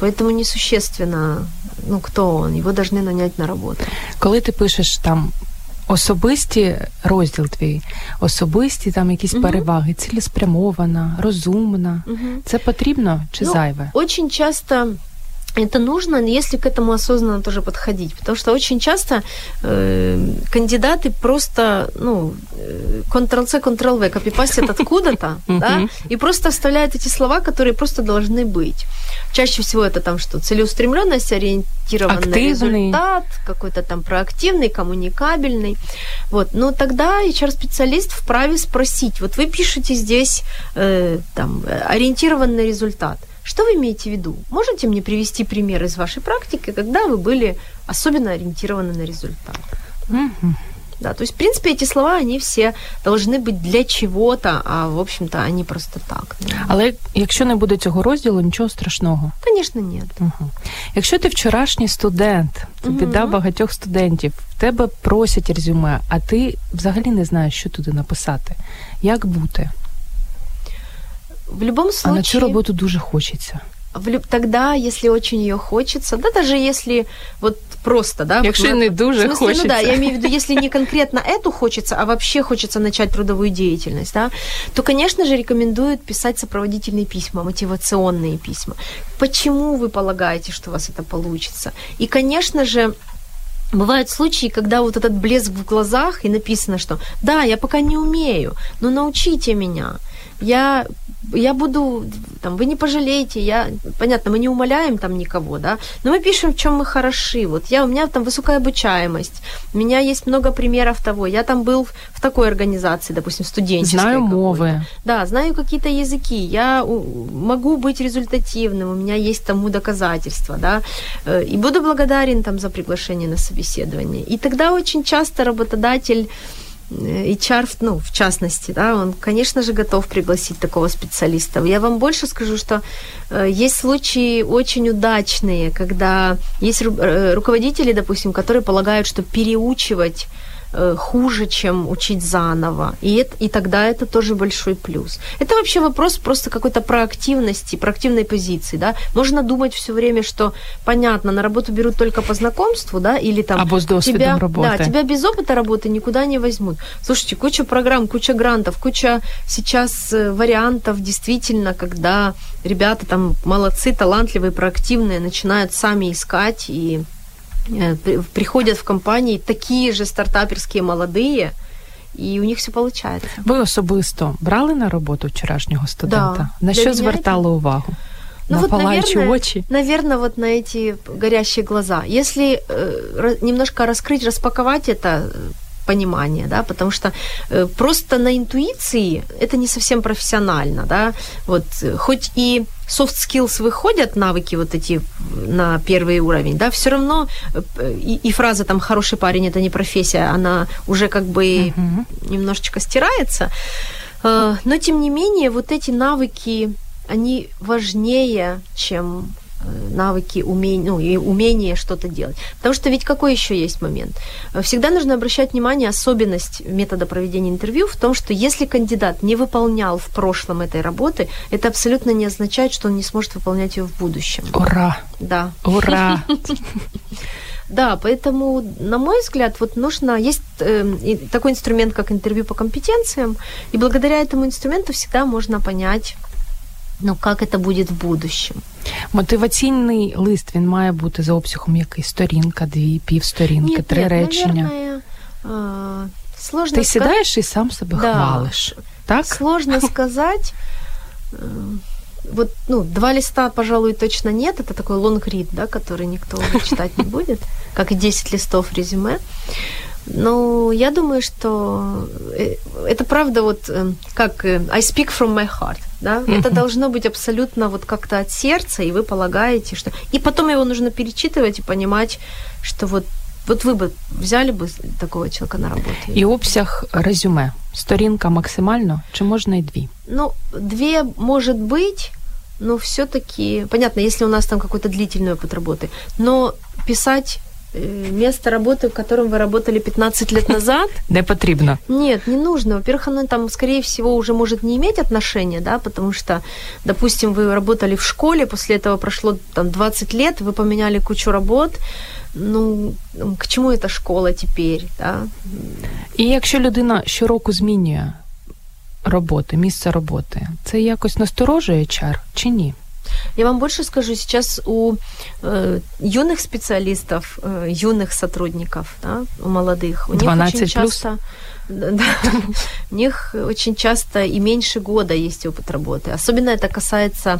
Поэтому несущественно, ну, кто он, его должны нанять на работу. Коли ти пишеш там особисті розділ твій, особисті там якісь угу. переваги, цілеспрямована, розумна. Угу. Це потрібно чи ну, зайве? Очень часто это нужно, если к этому осознанно тоже подходить. Потому что очень часто э, кандидаты просто, ну, э, Ctrl-C, Ctrl-V копипастят откуда-то, да, и просто оставляют эти слова, которые просто должны быть. Чаще всего это там что? Целеустремленность, ориентированный Активный. результат, какой-то там проактивный, коммуникабельный. Вот. Но тогда HR-специалист вправе спросить, вот вы пишете здесь э, там, ориентированный результат – что вы имеете в виду? Можете мне привести пример из вашей практики, когда вы были особенно ориентированы на результат? Mm-hmm. Да, то есть, в принципе, эти слова, они все должны быть для чего-то, а, в общем-то, они просто так. Але якщо не буде цього розділу, нічого страшного. Звісно, ні. Угу. Якщо ти вчорашній студент, ти угу. біда багатьох студентів, в тебе просять резюме, а ти взагалі не знаєш, що туди написати. Як бути? В любом случае... А на цю роботу дуже хочеться. В, тогда, если очень ее хочется, да даже если вот просто, да, якщо вот, не дуже смысле, хочется. Ну да, я имею в виду, если не конкретно эту хочется, а вообще хочется начать трудовую деятельность, да, то, конечно же, рекомендуют писать сопроводительные письма, мотивационные письма. Почему вы полагаете, что у вас это получится? И, конечно же, Бывают случаи, когда вот этот блеск в глазах и написано, что да, я пока не умею, но научите меня. Я я буду, там, вы не пожалеете, я, понятно, мы не умоляем там никого, да, но мы пишем, в чем мы хороши, вот я, у меня там высокая обучаемость, у меня есть много примеров того, я там был в такой организации, допустим, студенческой. Знаю мовы. Да, знаю какие-то языки, я могу быть результативным, у меня есть тому доказательства, да, э, и буду благодарен там за приглашение на собеседование. И тогда очень часто работодатель HR, ну, в частности, да, он, конечно же, готов пригласить такого специалиста. Я вам больше скажу, что э, есть случаи очень удачные, когда есть э, руководители, допустим, которые полагают, что переучивать Э, хуже, чем учить заново. И, это, и тогда это тоже большой плюс. Это вообще вопрос просто какой-то проактивности, проактивной позиции. Да? Можно думать все время, что понятно, на работу берут только по знакомству, да, или там Або с тебя, работы. Да, тебя без опыта работы никуда не возьмут. Слушайте, куча программ, куча грантов, куча сейчас э, вариантов действительно, когда ребята там молодцы, талантливые, проактивные, начинают сами искать и Э, приходят в компании такие же стартаперские молодые, і у них все получается. Ви особисто брали на роботу вчорашнього студента? Да. На що звертали это... увагу? Ну, на вот, наверное, очи? Наверное, вот на эти горящие глаза. Если э, немножко раскрыть, распаковать это, понимание, да, потому что э, просто на интуиции это не совсем профессионально, да, вот, э, хоть и soft skills выходят, навыки вот эти на первый уровень, да, все равно э, и, и фраза там «хороший парень – это не профессия», она уже как бы uh-huh. немножечко стирается, но тем не менее вот эти навыки, они важнее, чем навыки, умения, ну, и умение что-то делать. Потому что ведь какой еще есть момент? Всегда нужно обращать внимание, особенность метода проведения интервью в том, что если кандидат не выполнял в прошлом этой работы, это абсолютно не означает, что он не сможет выполнять ее в будущем. Ура! Да. Ура! Да, поэтому, на мой взгляд, вот нужно, есть э, такой инструмент, как интервью по компетенциям, и благодаря этому инструменту всегда можно понять, ну, как это буде в будущем. Мотиваційний лист він має бути за обсягом який? Сторінка, дві, півсторінки, нет, три нет, речення. Наверное, а, сложно Ти ска... сідаєш і сам себе да. хвалиш. Так? Сложно сказать. Вот, ну, два листа, пожалуй, точно нет. Это такой лонгрид, да, который никто уже читать не будет, как и 10 листов резюме. Ну, я думаю, что э, это правда вот э, как э, I speak from my heart, да? Mm-hmm. Это должно быть абсолютно вот как-то от сердца, и вы полагаете, что... И потом его нужно перечитывать и понимать, что вот вот вы бы взяли бы такого человека на работу? И обсяг резюме. Сторінка максимально, чи можна і дві? Ну, две может быть, но все-таки, понятно, если у нас там какой-то длительный опыт работы, но писать Э, место работы, в котором вы работали 15 лет назад. Не потребно. Нет, не нужно. Во-первых, оно там, скорее всего, уже может не иметь отношения, да, потому что, допустим, вы работали в школе, после этого прошло там 20 лет, вы поменяли кучу работ, ну, к чому эта школа теперь, да? І якщо людина щороку змінює роботи, місце роботи, це якось насторожує чар чи ні? Я вам больше скажу, сейчас у э, юных специалистов, э, юных сотрудников, да, у молодых, у 12 них очень часто да, у них очень часто и меньше года есть опыт работы. Особенно это касается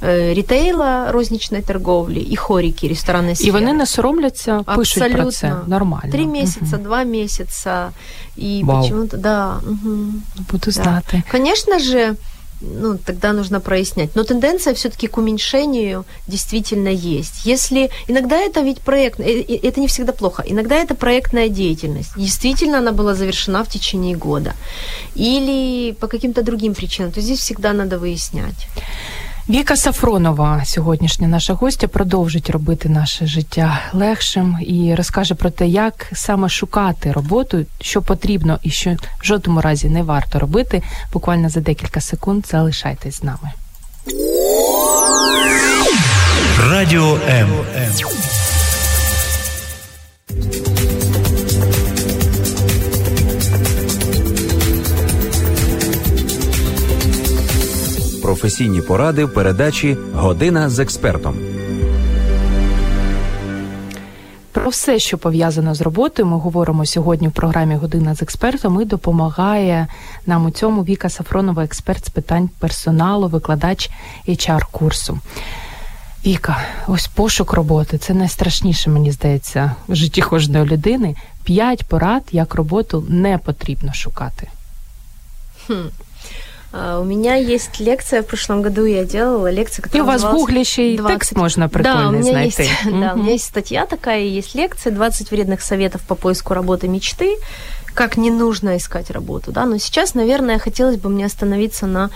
э, ритейла, розничной торговли и хорики, ресторанной сферы. И вони не соромляться, пишуть Абсолютно. про це нормально. Три месяца, угу. два месяца. И Вау. почему-то, да. Угу. Буду да. знати. Конечно же, ну, тогда нужно прояснять. Но тенденция все-таки к уменьшению действительно есть. Если иногда это ведь проект, э, это не всегда плохо, иногда это проектная деятельность. Действительно она была завершена в течение года. Или по каким-то другим причинам, то здесь всегда надо выяснять. Віка Сафронова, сьогоднішня наша гостя, продовжить робити наше життя легшим і розкаже про те, як саме шукати роботу, що потрібно і що в жодному разі не варто робити. Буквально за декілька секунд залишайтесь з нами. Радіо М. професійні поради в передачі Година з експертом. Про все, що пов'язано з роботою, ми говоримо сьогодні в програмі Година з експертом. І допомагає нам у цьому Віка Сафронова, експерт з питань персоналу, викладач hr курсу. Віка, ось пошук роботи це найстрашніше, мені здається, в житті кожної людини. П'ять порад, як роботу не потрібно шукати. Хм. А, у меня есть лекция, в прошлом году я делала лекцию, которая И у вас и 20... текст можно прикольно да, у меня Есть, mm-hmm. Да, у меня есть статья такая, есть лекция «20 вредных советов по поиску работы мечты», как не нужно искать работу, да, но сейчас, наверное, хотелось бы мне остановиться на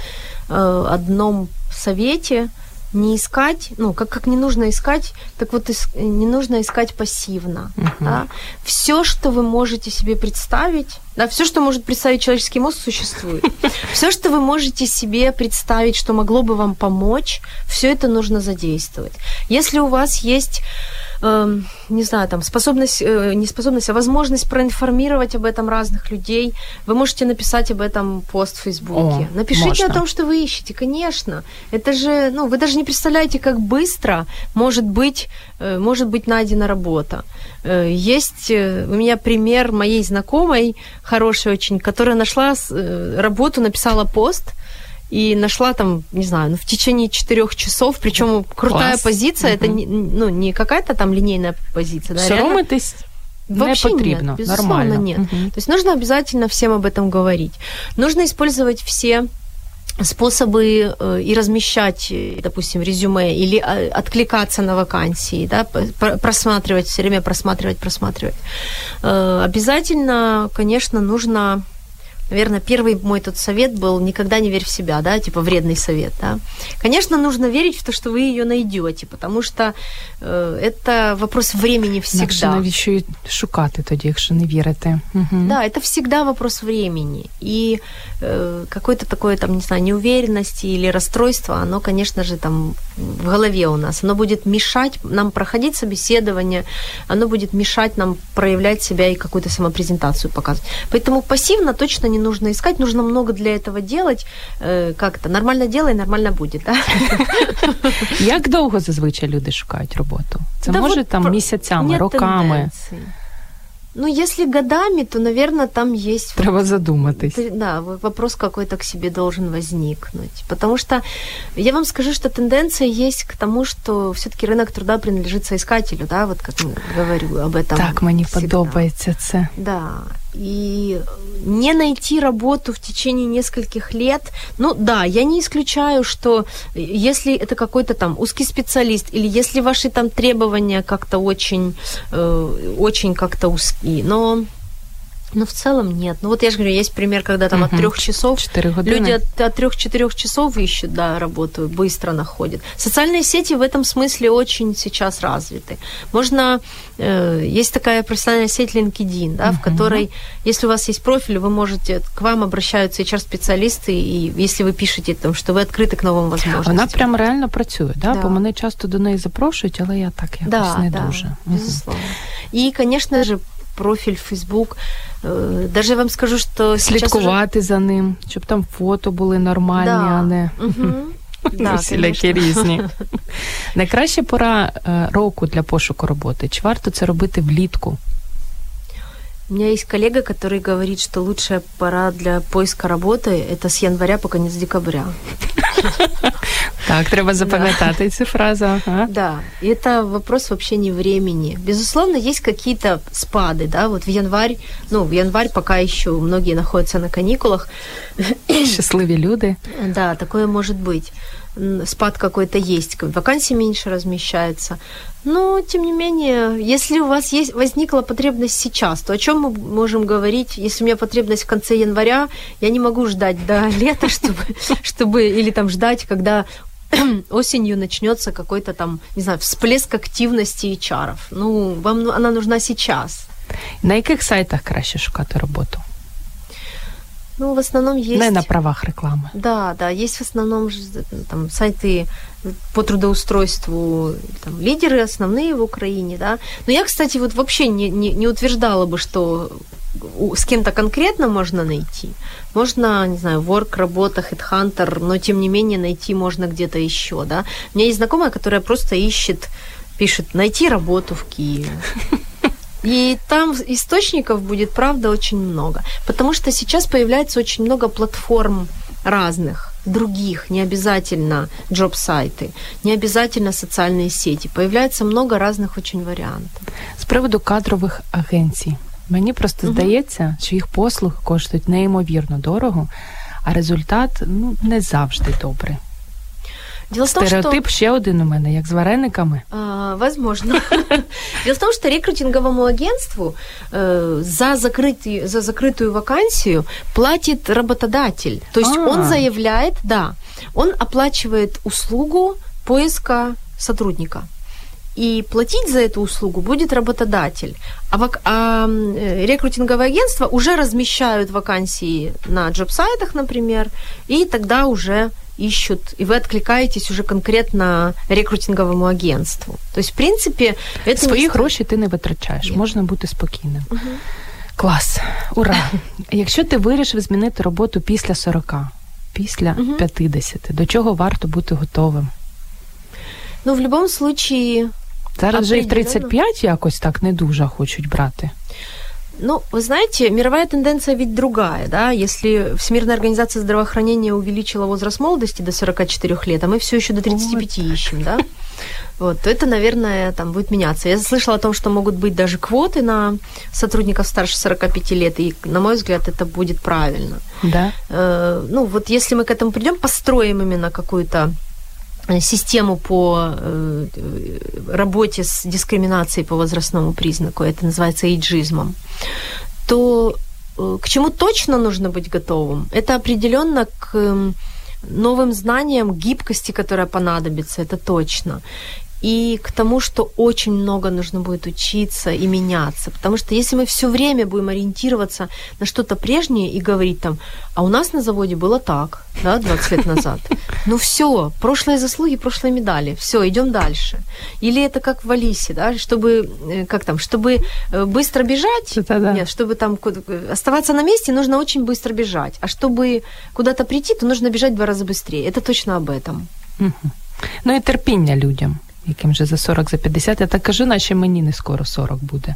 э, одном совете, не искать, ну, как, как не нужно искать, так вот ис, не нужно искать пассивно. Uh-huh. Да? Все, что вы можете себе представить, да, все, что может представить человеческий мозг, существует. Все, что вы можете себе представить, что могло бы вам помочь, все это нужно задействовать. Если у вас есть э, не знаю, там, способность, э, не способность, а возможность проинформировать об этом разных людей. Вы можете написать об этом пост в Фейсбуке. О, Напишите можно. о том, что вы ищете, конечно. Это же, ну, вы даже не представляете, как быстро может быть, э, может быть найдена работа. Э, есть у меня пример моей знакомой, хорошей очень, которая нашла э, работу, написала пост – и нашла там, не знаю, ну, в течение четырех часов, причем крутая Класс. позиция, угу. это не, ну, не какая-то там линейная позиция. Да, Соромитесь? Вообще не потрібно, нет, безусловно, нормально. нет. Мгм. То есть нужно обязательно всем об этом говорить. Нужно использовать все способы э, и размещать, э, допустим, резюме или э, откликаться на вакансии, да, просматривать, все время просматривать, просматривать. Э, Обязательно, конечно, нужно Наверное, первый мой тот совет был «никогда не верь в себя», да, типа вредный совет, да. Конечно, нужно верить в то, что вы ее найдете, потому что э, это вопрос времени Інакше всегда. навіщо і шукати тоді, якщо не вірите? Мгм. Да, это всегда вопрос времени. И э, какое-то такое, там, не знаю, неуверенности или расстройство, оно, конечно же, там в голове у нас. Оно будет мешать нам проходить собеседование, оно будет мешать нам проявлять себя и какую-то самопрезентацию показывать. Поэтому пассивно точно не нужно искать, нужно много для этого делать. Э, как-то нормально делай, нормально будет, да? Як довго зазвичай люди шукають роботу? Це Да може вот там про- місяцями, нет роками. тенденции. Ну, если годами, то, наверное, там есть Треба задуматись. Ты- Да, в- вопрос какой-то к себе должен возникнуть. Потому что я вам скажу, что тенденция есть к тому, что все-таки рынок труда принадлежит соискателю, да, вот как говорю об этом. Так, мені всегда. подобається це. Да. и не найти работу в течение нескольких лет, ну да, я не исключаю, что если это какой-то там узкий специалист, или если ваши там требования как-то очень, э, очень как-то узкие, но, но в целом нет. Ну вот я же говорю, есть пример, когда там от Мгм. трех часов. Люди от, от 3-4 часов ищут, да, работу, быстро находят. Социальные сети в этом смысле очень сейчас развиты. Можно, э, есть такая профессиональная сеть LinkedIn, да, в Мгм. которой, если у вас есть профиль, вы можете, к вам обращаются HR-специалисты, и если вы пишете, там, что вы открыты к новым возможностям. Вона прям реально працює, да? Да. бо мене часто до неї запрошують, але я так якось да, не да, дуже. Безусловно. И, конечно же, профиль в Facebook. Э, Даже я вам скажу, что сейчас уже- Слідкувати за ним, щоб там фото були нормальні, Да. а не Мгм. Да, всілякі конечно. різні. Найкраща пора е, року для пошуку роботи. Чи варто це робити влітку? У меня есть коллега, который говорит, что лучшая пора для поиска работы это с января по конец декабря. Так, треба запам'ятати цю фразу. Ага. Да, это вопрос вообще не времени. Безусловно, есть какие-то спады, да, вот в январь, ну, в январь пока еще многие находятся на каникулах, Щасливі люди. да, такое может быть. Спад какой-то есть, вакансий меньше размещается. Но, тем не менее, если у вас есть, возникла потребность сейчас, то о чем мы можем говорить, если у меня потребность в конце января, я не могу ждать до лета, чтобы, чтобы или там ждать, когда осенью начнется какой-то там, не знаю, всплеск активности HR. Ну, вам ну- она нужна сейчас. На яких сайтах краще шукати роботу? Ну, в основном есть... Не на правах реклами. Да, да, есть в основном там сайты по трудоустройству, там, лидеры основные в Украине, да. Но я, кстати, вот вообще не, не, не утверждала бы, что с кем-то конкретно можно найти. Можно, не знаю, work, работа, headhunter, но тем не менее найти можно где-то еще, да. У меня есть знакомая, которая просто ищет, пишет, найти работу в Киеве. И там источников будет, правда, очень много. Потому что сейчас появляется очень много платформ разных, других, не обязательно джоб-сайты, не обязательно социальные сети. Появляется много разных очень вариантов. З приводу кадрових агенцій. Мені просто Мгм. здається, що їх послуги коштують неймовірно дорого, а результат ну, не завжди добрий. Дело в том, что... Стереотип ще один у мене, як з варениками. А, возможно. Дело в том, что рекрутинговому агентству э, за, закрытый, за закрытую вакансию платит работодатель. То есть А. он заявляет, да, он оплачивает услугу поиска сотрудника. И платить за эту услугу будет работодатель. А, вак- а, м, э, рекрутинговое агентство уже размещают вакансии на джоб-сайтах, например, и тогда уже ищут, и вы откликаетесь уже конкретно рекрутинговому агентству. То есть, в принципе, это Свої не гроші ти не витрачаєш, Ні. можна бути спокійним. Клас, ура! Якщо ти вирішив змінити роботу після 40, після Мгм. 50, до чого варто бути готовим? Ну, в любом случае, Зараз вже і в Определенно. 35 якось так не дуже хочуть брати. Ну, вы знаете, мировая тенденция ведь другая, да, если Всемирная организация здравоохранения увеличила возраст молодости до 44 лет, а мы все еще до 35 ищем, да, вот, то это, наверное, там будет меняться. Я слышала о том, что могут быть даже квоты на сотрудников старше 45 лет, и, на мой взгляд, это будет правильно. Да. Э, ну, вот если мы к этому придем, построим именно какую-то систему по э, работе с дискриминацией по возрастному признаку, это называется эйджизмом, то э, к чему точно нужно быть готовым? Это определенно к новым знаниям, гибкости, которая понадобится, это точно и к тому, что очень много нужно будет учиться и меняться. Потому что если мы все время будем ориентироваться на что-то прежнее и говорить там, а у нас на заводе было так, да, 20 лет назад. Ну все, прошлые заслуги, прошлые медали, все, идем дальше. Или это как в Алисе, да, чтобы, э, как там, чтобы э, быстро бежать, да. нет, чтобы там оставаться на месте, нужно очень быстро бежать. А чтобы куда-то прийти, то нужно бежать в два раза быстрее. Это точно об этом. Ну і терпіння людям яким же за 40, за 50. Я так кажу, наче мені не скоро 40 буде.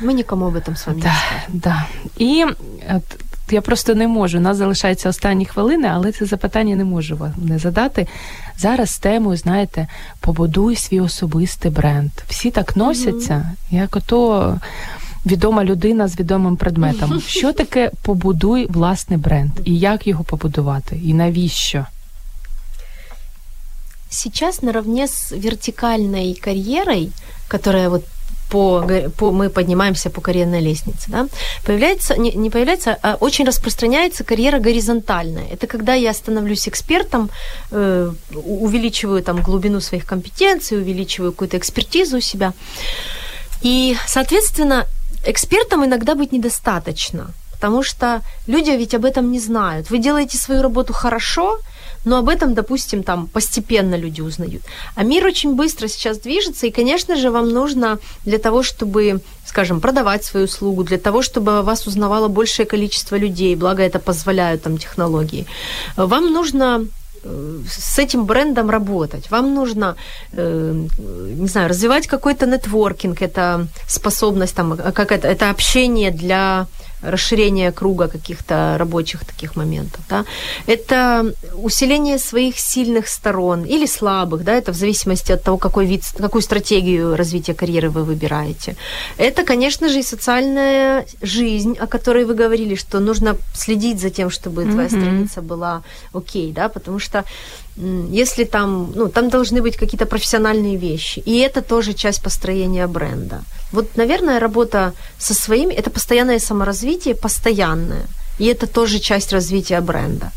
Ми нікому об этом з вами да, да. І от, я просто не можу. У нас залишаються останні хвилини, але це запитання не можу вам не задати. Зараз темою, знаєте, побудуй свій особистий бренд. Всі так носяться, mm-hmm. як ото відома людина з відомим предметом. Що таке побудуй власний бренд? І як його побудувати? І навіщо? Сейчас наравне с вертикальной карьерой, которая вот по, по, мы поднимаемся по карьерной лестнице, да, появляется, не, не появляется, а очень распространяется карьера горизонтальная. Это когда я становлюсь экспертом, э, увеличиваю там глубину своих компетенций, увеличиваю какую-то экспертизу у себя. И, соответственно, экспертом иногда быть недостаточно, потому что люди ведь об этом не знают. Вы делаете свою работу хорошо – но об этом, допустим, там постепенно люди узнают. А мир очень быстро сейчас движется, и, конечно же, вам нужно для того, чтобы, скажем, продавать свою услугу, для того, чтобы вас узнавало большее количество людей, благо это позволяют там технологии, вам нужно э, с этим брендом работать. Вам нужно, э, не знаю, развивать какой-то нетворкинг, это способность, там, как это, это общение для расширение круга каких-то рабочих таких моментов. Да? Это усиление своих сильных сторон или слабых, да, это в зависимости от того, какой вид, какую стратегию развития карьеры вы выбираете. Это, конечно же, и социальная жизнь, о которой вы говорили, что нужно следить за тем, чтобы mm-hmm. твоя страница была окей, да, потому что если там, ну, там должны быть какие-то профессиональные вещи. И это тоже часть построения бренда. Вот, наверное, работа со своими, это постоянное саморазвитие, постоянное. И это тоже часть развития бренда.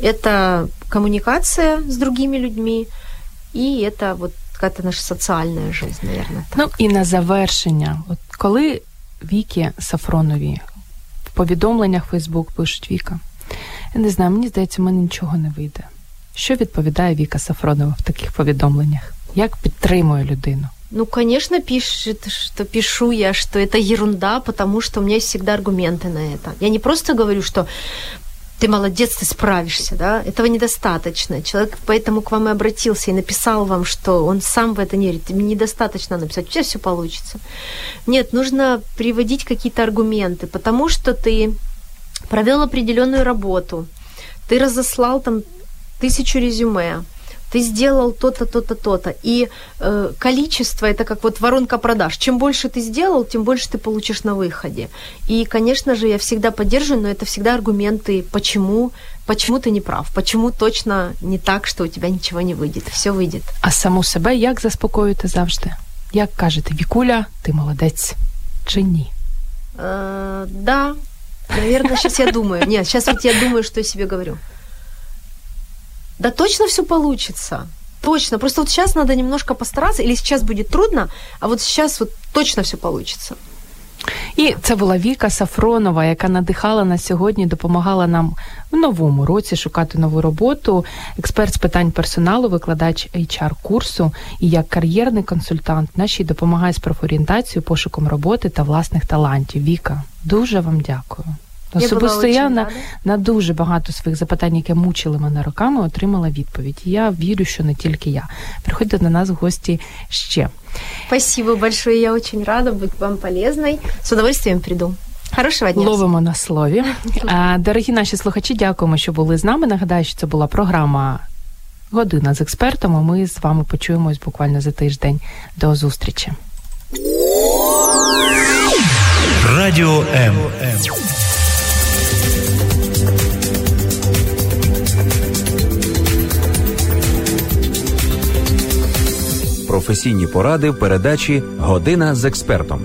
Это коммуникация с другими людьми, и это вот какая-то наша соціальна жизнь, наверное. Так. Ну і на завершення, от коли Вікі Сафронові в повідомленнях Фейсбук пишуть Віка, я не знаю, мені здається, в мене нічого не вийде. Що відповідає Віка Сафронова в таких повідомленнях? Як підтримує людину? Ну, конечно, пишет, что пишу я, что это ерунда, потому что у меня есть всегда аргументы на это. Я не просто говорю, что ты молодец, ты справишься, да, этого недостаточно. Человек поэтому к вам и обратился и написал вам, что он сам в это не верит. Тебе недостаточно написать, у тебя все получится. Нет, нужно приводить какие-то аргументы, потому что ты провел определенную работу, ты разослал там тысячу резюме, ты сделал то-то, то-то, то-то. И э, количество это как вот воронка продаж. Чем больше ты сделал, тем больше ты получишь на выходе. И, конечно же, я всегда поддерживаю, но это всегда аргументы, почему, почему ты не прав, почему точно не так, что у тебя ничего не выйдет. Все выйдет. А саму себе як заспокоюєте завжди? Як кажете, Вікуля, ти молодець чи ні? Э, да, наверное, сейчас я думаю. Нет, сейчас вот я думаю, что я себе говорю. Да точно все получится. Точно. Просто вот сейчас надо немножко постараться, или сейчас будет трудно, а вот сейчас вот точно все получится. І це була Віка Сафронова, яка надихала нас сьогодні, допомагала нам в новому році шукати нову роботу. Експерт з питань персоналу, викладач HR курсу і як кар'єрний консультант нашій допомагає з профорієнтацією, пошуком роботи та власних талантів. Віка, дуже вам дякую. Особисто я на, на дуже багато своїх запитань, які мучили мене роками, отримала відповідь. Я вірю, що не тільки я. Приходьте до нас в гості ще. Спасибо большое. Я очень рада быть вам полезной. С удовольствием приду. Хорошого дня. Ловимо на слові. Дорогі наші слухачі, дякуємо, що були з нами. Нагадаю, що це була програма Година з експертом. а Ми з вами почуємось буквально за тиждень. До зустрічі. Радіо М. Професійні поради в передачі Година з експертом.